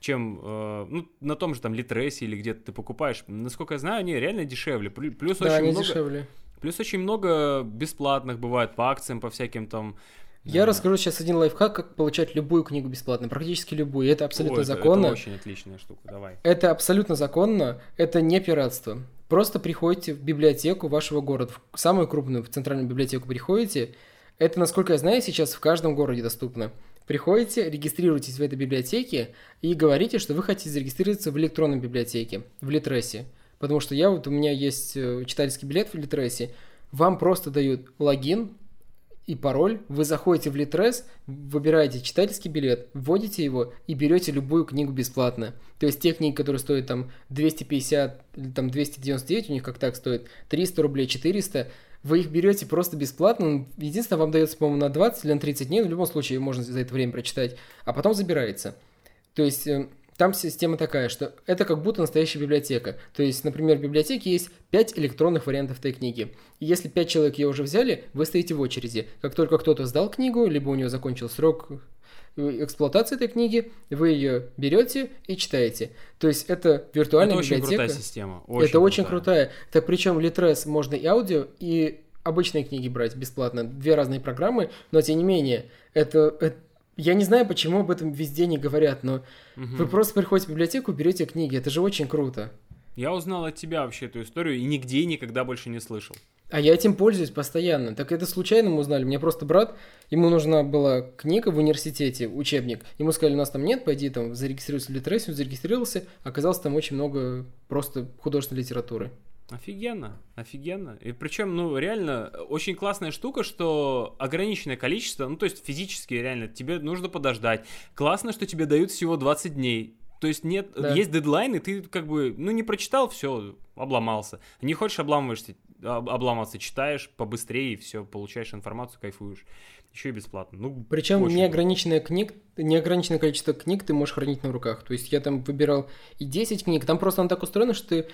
чем э, ну, на том же там Литресе или где-то ты покупаешь. Насколько я знаю, они реально дешевле. Плюс да, очень они много... дешевле. Плюс очень много бесплатных бывает по акциям, по всяким там... Я расскажу сейчас один лайфхак, как получать любую книгу бесплатно, практически любую. Это абсолютно О, это, законно. Это очень отличная штука, давай. Это абсолютно законно, это не пиратство. Просто приходите в библиотеку вашего города, в самую крупную, в центральную библиотеку приходите. Это, насколько я знаю, сейчас в каждом городе доступно. Приходите, регистрируйтесь в этой библиотеке и говорите, что вы хотите зарегистрироваться в электронной библиотеке, в Литресе. Потому что я вот, у меня есть э, читательский билет в Литресе, вам просто дают логин и пароль, вы заходите в Литрес, выбираете читательский билет, вводите его и берете любую книгу бесплатно. То есть те книги, которые стоят там 250 или там 299, у них как так стоит 300 рублей, 400, вы их берете просто бесплатно. Единственное, вам дается, по-моему, на 20 или на 30 дней, в любом случае можно за это время прочитать, а потом забирается. То есть э, там система такая, что это как будто настоящая библиотека. То есть, например, в библиотеке есть 5 электронных вариантов этой книги. И если 5 человек ее уже взяли, вы стоите в очереди. Как только кто-то сдал книгу, либо у него закончил срок э, эксплуатации этой книги, вы ее берете и читаете. То есть это виртуальная это библиотека. очень крутая система. Очень это очень крутая. Так причем Litres можно и аудио, и обычные книги брать бесплатно. Две разные программы, но тем не менее, это, это Я не знаю, почему об этом везде не говорят, но Мгм. вы просто приходите в библиотеку, берете книги, это же очень круто. Я узнал от тебя вообще эту историю и нигде никогда больше не слышал. А я этим пользуюсь постоянно. Так это случайно мы узнали. Мне просто брат, ему нужна была книга в университете, учебник. Ему сказали, у нас там нет, пойди там зарегистрируйся в Литресе. Он зарегистрировался, оказалось там очень много просто художественной литературы. Офигенно, офигенно. И причем, ну, реально, очень классная штука, что ограниченное количество, ну, то есть физически реально, тебе нужно подождать. Классно, что тебе дают всего 20 дней. То есть нет, Да. есть дедлайн, и ты как бы, ну, не прочитал, все, обломался. Не хочешь обламываешься, об- обламываться, читаешь побыстрее, и все, получаешь информацию, кайфуешь. Еще и бесплатно. Ну, Причем очень неограниченное, книг, неограниченное количество книг ты можешь хранить на руках. То есть я там выбирал и 10 книг. Там просто оно так устроено, что ты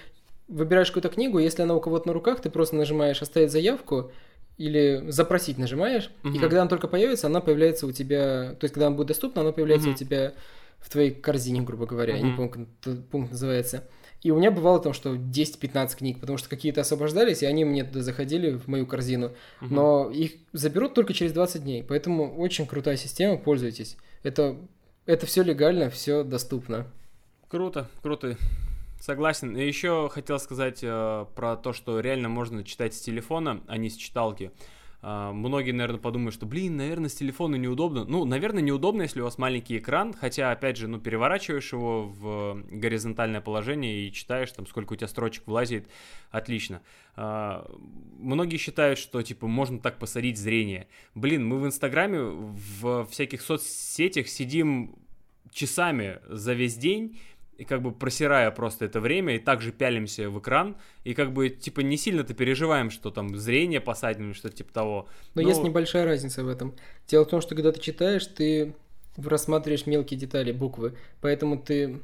выбираешь какую-то книгу, если она у кого-то на руках, ты просто нажимаешь «Оставить заявку», или запросить нажимаешь, и Мгм. когда она только появится, она появляется у тебя, то есть когда она будет доступна, она появляется Мгм. у тебя в твоей корзине, грубо говоря, я не помню, как этот пункт называется. И у меня бывало там, что 10-15 книг, потому что какие-то освобождались, и они мне туда заходили в мою корзину. Мгм. Но их заберут только через 20 дней. Поэтому очень крутая система, пользуйтесь. Это, это все легально, все доступно. Круто, круто. Согласен. И еще хотел сказать э, про то, что реально можно читать с телефона, а не с читалки. А, многие, наверное, подумают, что, блин, наверное, с телефона неудобно. Ну, наверное, неудобно, если у вас маленький экран, хотя, опять же, ну, переворачиваешь его в горизонтальное положение и читаешь, там, сколько у тебя строчек влазит, отлично. А, многие считают, что, типа, можно так посадить зрение. Блин, мы в Инстаграме, в всяких соцсетях сидим часами за весь день, и как бы просирая просто это время, и также пялимся в экран, и как бы, типа, не сильно-то переживаем, что там зрение посадим или что-то типа того. Но Ну, есть небольшая разница в этом. Дело в том, что когда ты читаешь, ты рассматриваешь мелкие детали, буквы, поэтому ты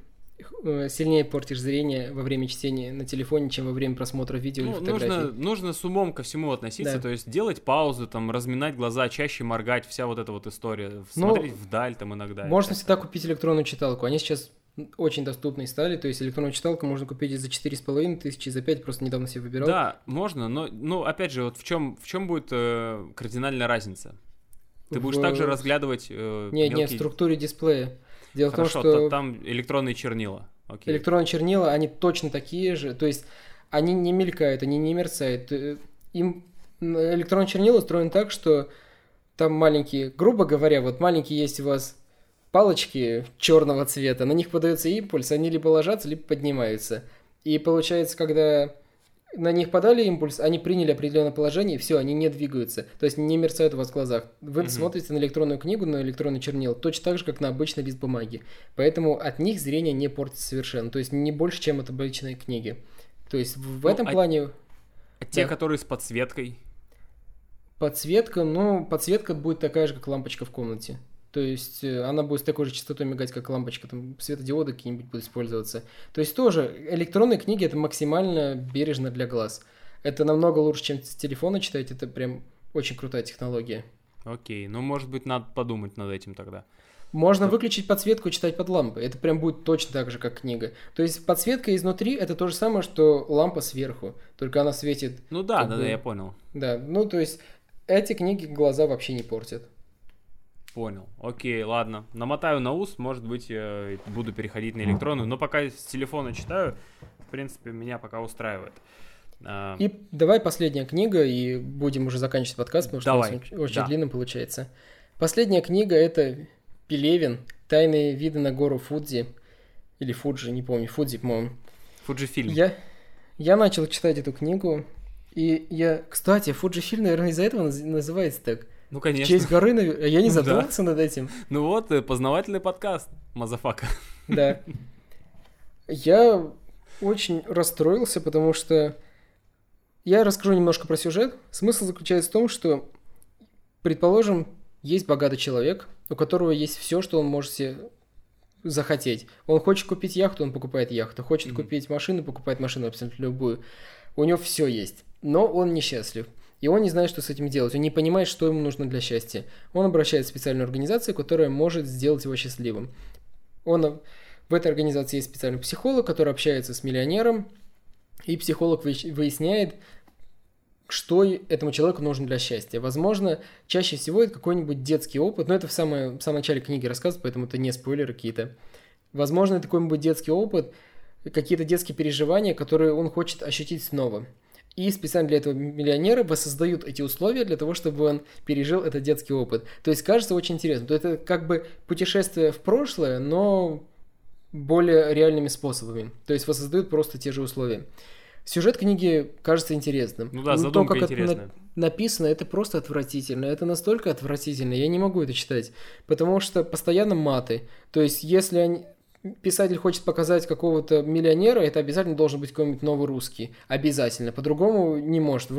э, сильнее портишь зрение во время чтения на телефоне, чем во время просмотра видео ну, или фотографий. нужно, нужно с умом ко всему относиться, Да. то есть делать паузы, там, разминать глаза, чаще моргать, вся вот эта вот история, Ну, смотреть вдаль там иногда. Можно всегда купить электронную читалку. Они сейчас очень доступны стали. То есть электронную читалку можно купить и за 4,5 тысячи, и за 5, просто недавно себе выбирал. Да, можно, но, ну, опять же, вот в чем, в чем будет э, кардинальная разница? Ты будешь В- также разглядывать э, Не, не, в мелкие- структуре дисплея. Дело Хорошо, в том, что то там электронные чернила. Окей. электронные чернила, они точно такие же. То есть они не мелькают, они не мерцают. Э, Им электронные чернила устроены так, что там маленькие, грубо говоря, вот маленькие есть у вас палочки черного цвета, на них подается импульс, они либо ложатся, либо поднимаются. И получается, когда на них подали импульс, они приняли определенное положение, и все, они не двигаются. То есть не мерцают у вас в глазах. Вы Мгм. смотрите на электронную книгу, на электронный чернил, точно так же, как на обычный лист бумаги. Поэтому от них зрение не портится совершенно. То есть не больше, чем от обычной книги. То есть в Ну, этом а- плане А те, да. которые с подсветкой. подсветка, ну, подсветка будет такая же, как лампочка в комнате. То есть э, она будет с такой же частотой мигать, как лампочка, там светодиоды какие-нибудь будут использоваться. То есть тоже электронные книги это максимально бережно для глаз. Это намного лучше, чем с телефона читать, это прям очень крутая технология. Окей, ну, может быть, надо подумать над этим тогда. Можно выключить подсветку и читать под лампой. Это прям будет точно так же, как книга. То есть подсветка изнутри это то же самое, что лампа сверху. Только она светит. Ну да, да, бы- да, я понял. Да, ну то есть эти книги глаза вообще не портят. Понял. Окей, ладно. Намотаю на ус, может быть, я буду переходить на электронную, но пока с телефона читаю, в принципе, меня пока устраивает. А, И давай последняя книга, и будем уже заканчивать подкаст, потому что Давай, он очень, очень да. длинным получается. Последняя книга это Пелевин «Тайные виды на гору Фудзи». Или Фуджи, не помню, Фудзи, по-моему. Fujifilm. Я, я начал читать эту книгу, и я... Кстати, Fujifilm, наверное, из-за этого наз- называется так. Ну, В конечно. честь горы, я не да. задумывался над этим. Ну вот, э, познавательный подкаст, motherfucker. Да. Я очень расстроился, потому что я расскажу немножко про сюжет. Смысл заключается в том, что, предположим, есть богатый человек, у которого есть все, что он может себе захотеть. Он хочет купить яхту, он покупает яхту. Хочет Мгм. купить машину, покупает машину абсолютно любую. У него все есть. Но он несчастлив. И он не знает, что с этим делать. Он не понимает, что ему нужно для счастья. Он обращается в специальную организацию, которая может сделать его счастливым. Он в этой организации есть специальный психолог, который общается с миллионером, и психолог выясняет, что этому человеку нужно для счастья. Возможно, чаще всего это какой-нибудь детский опыт, но это в, самое, в самом начале книги рассказывают, поэтому это не спойлеры какие-то. Возможно, это какой-нибудь детский опыт, какие-то детские переживания, которые он хочет ощутить снова. И специально для этого миллионеры воссоздают эти условия для того, чтобы он пережил этот детский опыт. То есть кажется очень интересно. То это как бы путешествие в прошлое, но более реальными способами. То есть воссоздают просто те же условия. Сюжет книги кажется интересным. Ну да, задумка то, как интересная. это на- написано, это просто отвратительно. Это настолько отвратительно, я не могу это читать. Потому что постоянно маты. То есть, если они... писатель хочет показать какого-то миллионера, это обязательно должен быть какой-нибудь новый русский. Обязательно. По-другому не может. В,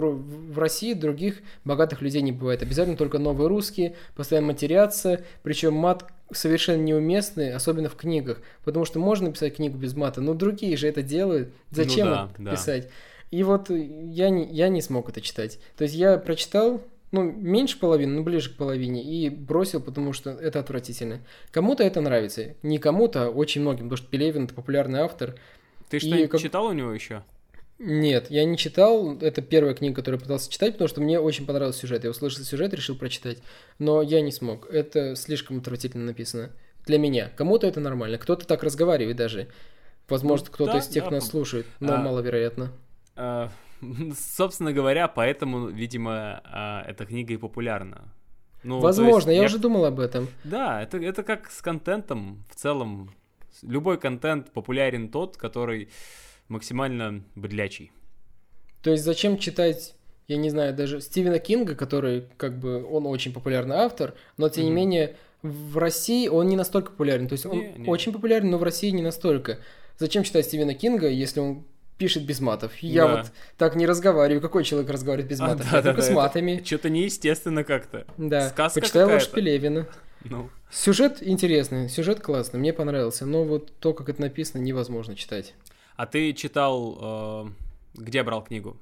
в России других богатых людей не бывает. Обязательно только новые русские, постоянно матерятся. Причем мат совершенно неуместный, особенно в книгах. Потому что можно писать книгу без мата, но другие же это делают. Зачем да, это да. писать? И вот я не, я не смог это читать. То есть я прочитал, ну, меньше половины, ну, ближе к половине, и бросил, потому что это отвратительно. Кому-то это нравится. Не кому-то, а очень многим, потому что Пелевин – это популярный автор. Ты что-нибудь как- читал у него еще? Нет, я не читал. Это первая книга, которую я пытался читать, потому что мне очень понравился сюжет. Я услышал сюжет, решил прочитать. Но я не смог. Это слишком отвратительно написано. Для меня. Кому-то это нормально. Кто-то так разговаривает даже. Возможно, Ну, кто-то да, из тех да, нас слушает, но а, маловероятно. А, собственно говоря, поэтому, видимо, а, эта книга и популярна. Ну, Возможно, есть я, уже думал об этом. Да, это, это как с контентом в целом. Любой контент популярен тот, который максимально быдлячий. То есть зачем читать, я не знаю, даже Стивена Кинга, который, как бы, он очень популярный автор, но тем не Мгм. менее в России он не настолько популярен. То есть он Не, не. очень популярен, но в России не настолько. Зачем читать Стивена Кинга, если он пишет без матов? Я Да. вот так не разговариваю. Какой человек разговаривает без А, матов? да, Я да, только да, с матами. Что-то неестественно как-то. Да, сказка почитаю лучше какая-то. Пелевина. Ну, Сюжет интересный, сюжет классный, мне понравился, но вот то, как это написано, невозможно читать. а ты читал, э, где брал книгу?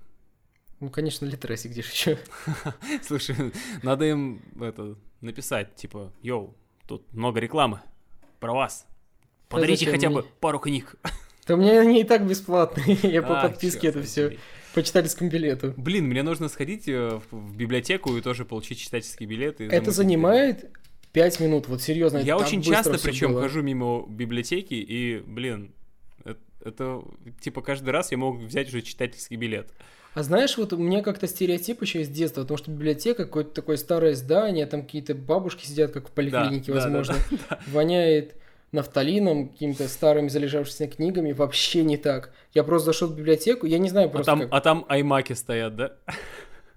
Ну, конечно, Литресе, где же еще? Слушай, надо им это написать, типа, йоу, тут много рекламы про вас. Подарите хотя бы пару книг. Да у меня они и так бесплатные, я по А, подписке это все по читательскому билету. Блин, мне нужно сходить э, в библиотеку и тоже получить читательский билет. Это занимает 5 минут, вот серьезно. Я очень часто причем хожу мимо библиотеки, и, блин, это, это, типа каждый раз я мог взять уже читательский билет. А знаешь, вот у меня как-то стереотип еще из детства, потому что библиотека какое-то такое старое здание, там какие-то бабушки сидят, как в поликлинике, да, да, возможно. да, Воняет нафталином, какими-то старыми залежавшимися книгами, вообще не так. Я просто зашел в библиотеку, я не знаю А просто там, как. а там аймаки стоят, да?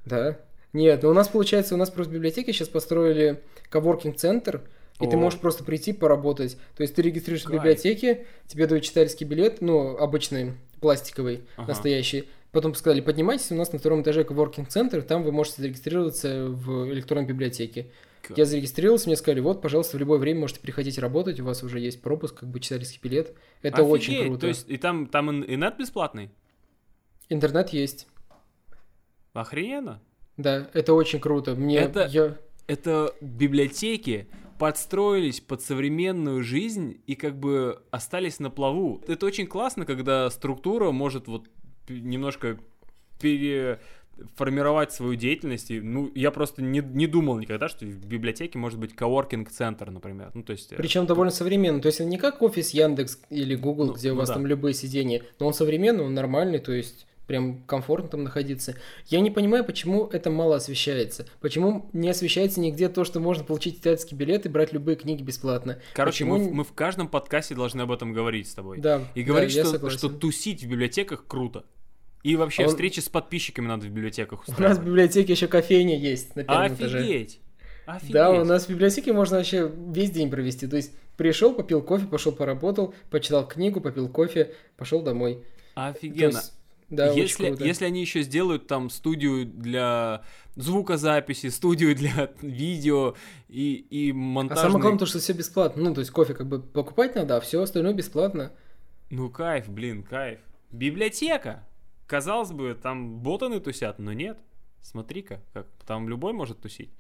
Да. Нет, ну у нас получается, у нас просто в библиотеке сейчас построили коворкинг-центр, и ты О. можешь просто прийти поработать. То есть ты регистрируешься в Кайф. библиотеке, тебе дают читательский билет, ну, обычный, пластиковый, Ага. настоящий. Потом сказали, поднимайтесь, у нас на втором этаже коворкинг-центр, там вы можете зарегистрироваться в электронной библиотеке. Я зарегистрировался, мне сказали, вот, пожалуйста, в любое время можете приходить работать, у вас уже есть пропуск, как бы читательский билет. Это очень Офигеть, круто. То есть, и там, там и и нет бесплатный? Интернет есть. Охрененно. Да, это очень круто. Мне Это- я... Это библиотеки подстроились под современную жизнь и как бы остались на плаву. Это очень классно, когда структура может вот немножко переформировать свою деятельность. И, ну, я просто не, не думал никогда, что в библиотеке может быть коворкинг-центр, например. Ну, то есть... э, Причем довольно современный. То есть это не как офис Яндекс или Google, Ну, где у ну вас да. там любые сиденья, но он современный, он нормальный, то есть прям комфортно там находиться. Я не понимаю, почему это мало освещается. Почему не освещается нигде то, что можно получить читательский билет и брать любые книги бесплатно. Короче, Почему мы, мы в каждом подкасте должны об этом говорить с тобой. Да, И да, говорить, я что, что тусить в библиотеках круто. И вообще А он- встречи с подписчиками надо в библиотеках У нас в устраивать. библиотеке еще кофейня есть на первом этаже. Офигеть! Офигеть! Да, у нас в библиотеке можно вообще весь день провести. То есть пришел, попил кофе, пошел поработал, почитал книгу, попил кофе, пошел домой. То Офигенно. есть, да, если, если они еще сделают там студию для звукозаписи, студию для видео и, и А монтажный... самое главное, то, что все бесплатно. Ну, то есть кофе как бы покупать надо, а все остальное бесплатно. Ну, кайф, блин, кайф. Библиотека! Казалось бы, там ботаны тусят, но нет. Смотри-ка, как там любой может тусить.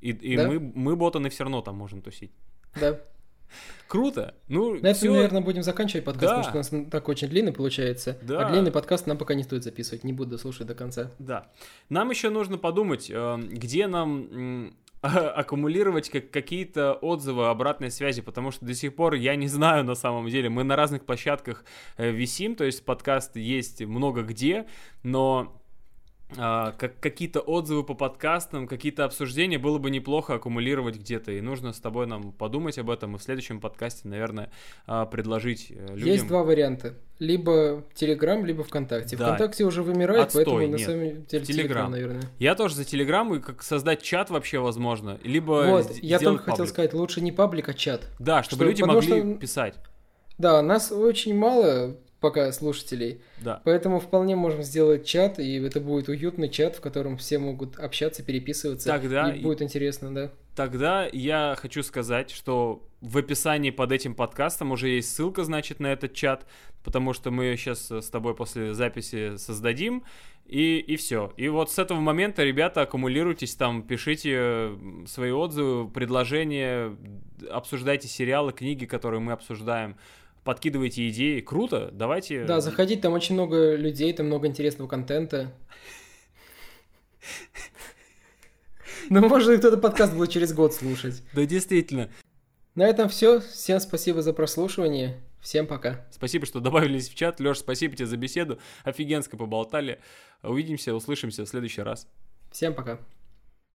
И, и Да. мы, мы ботаны все равно там можем тусить. Да. Круто. Ну, На этом, всё. наверное, будем заканчивать подкаст, Да. потому что у нас так очень длинный получается. Да. А длинный подкаст нам пока не стоит записывать, не буду слушать до конца. Да. Нам еще нужно подумать, э, где нам аккумулировать как- какие-то отзывы обратной связи, потому что до сих пор я не знаю на самом деле. Мы на разных площадках э, висим, то есть подкаст есть много где, но а, как, какие-то отзывы по подкастам, какие-то обсуждения было бы неплохо аккумулировать где-то. И нужно с тобой нам подумать об этом и в следующем подкасте, наверное, а, предложить э, людям. Есть два варианта. Либо Телеграм, либо ВКонтакте. Да. ВКонтакте уже вымирает, Отстой, поэтому на нет. самом деле Телеграм. Наверное. Я тоже за Телеграм, и как создать чат вообще возможно. Либо Вот, я только хотел сказать, лучше не паблик, а чат. Да, чтобы Что- люди могли что- писать. Да, нас очень мало пока слушателей, Да. поэтому вполне можем сделать чат, и это будет уютный чат, в котором все могут общаться, переписываться. Тогда и будет интересно, да. Тогда я хочу сказать, что в описании под этим подкастом уже есть ссылка, значит, на этот чат, потому что мы сейчас с тобой после записи создадим, и, и все. И вот с этого момента, ребята, аккумулируйтесь там, пишите свои отзывы, предложения, обсуждайте сериалы, книги, которые мы обсуждаем, подкидывайте идеи. Круто, давайте... Да, заходить, там очень много людей, там много интересного контента. Ну, может, кто-то подкаст будет через год слушать. Да, действительно. На этом все. Всем спасибо за прослушивание. Всем пока. Спасибо, что добавились в чат. Леш, спасибо тебе за беседу. Офигенско поболтали. Увидимся, услышимся в следующий раз. Всем пока.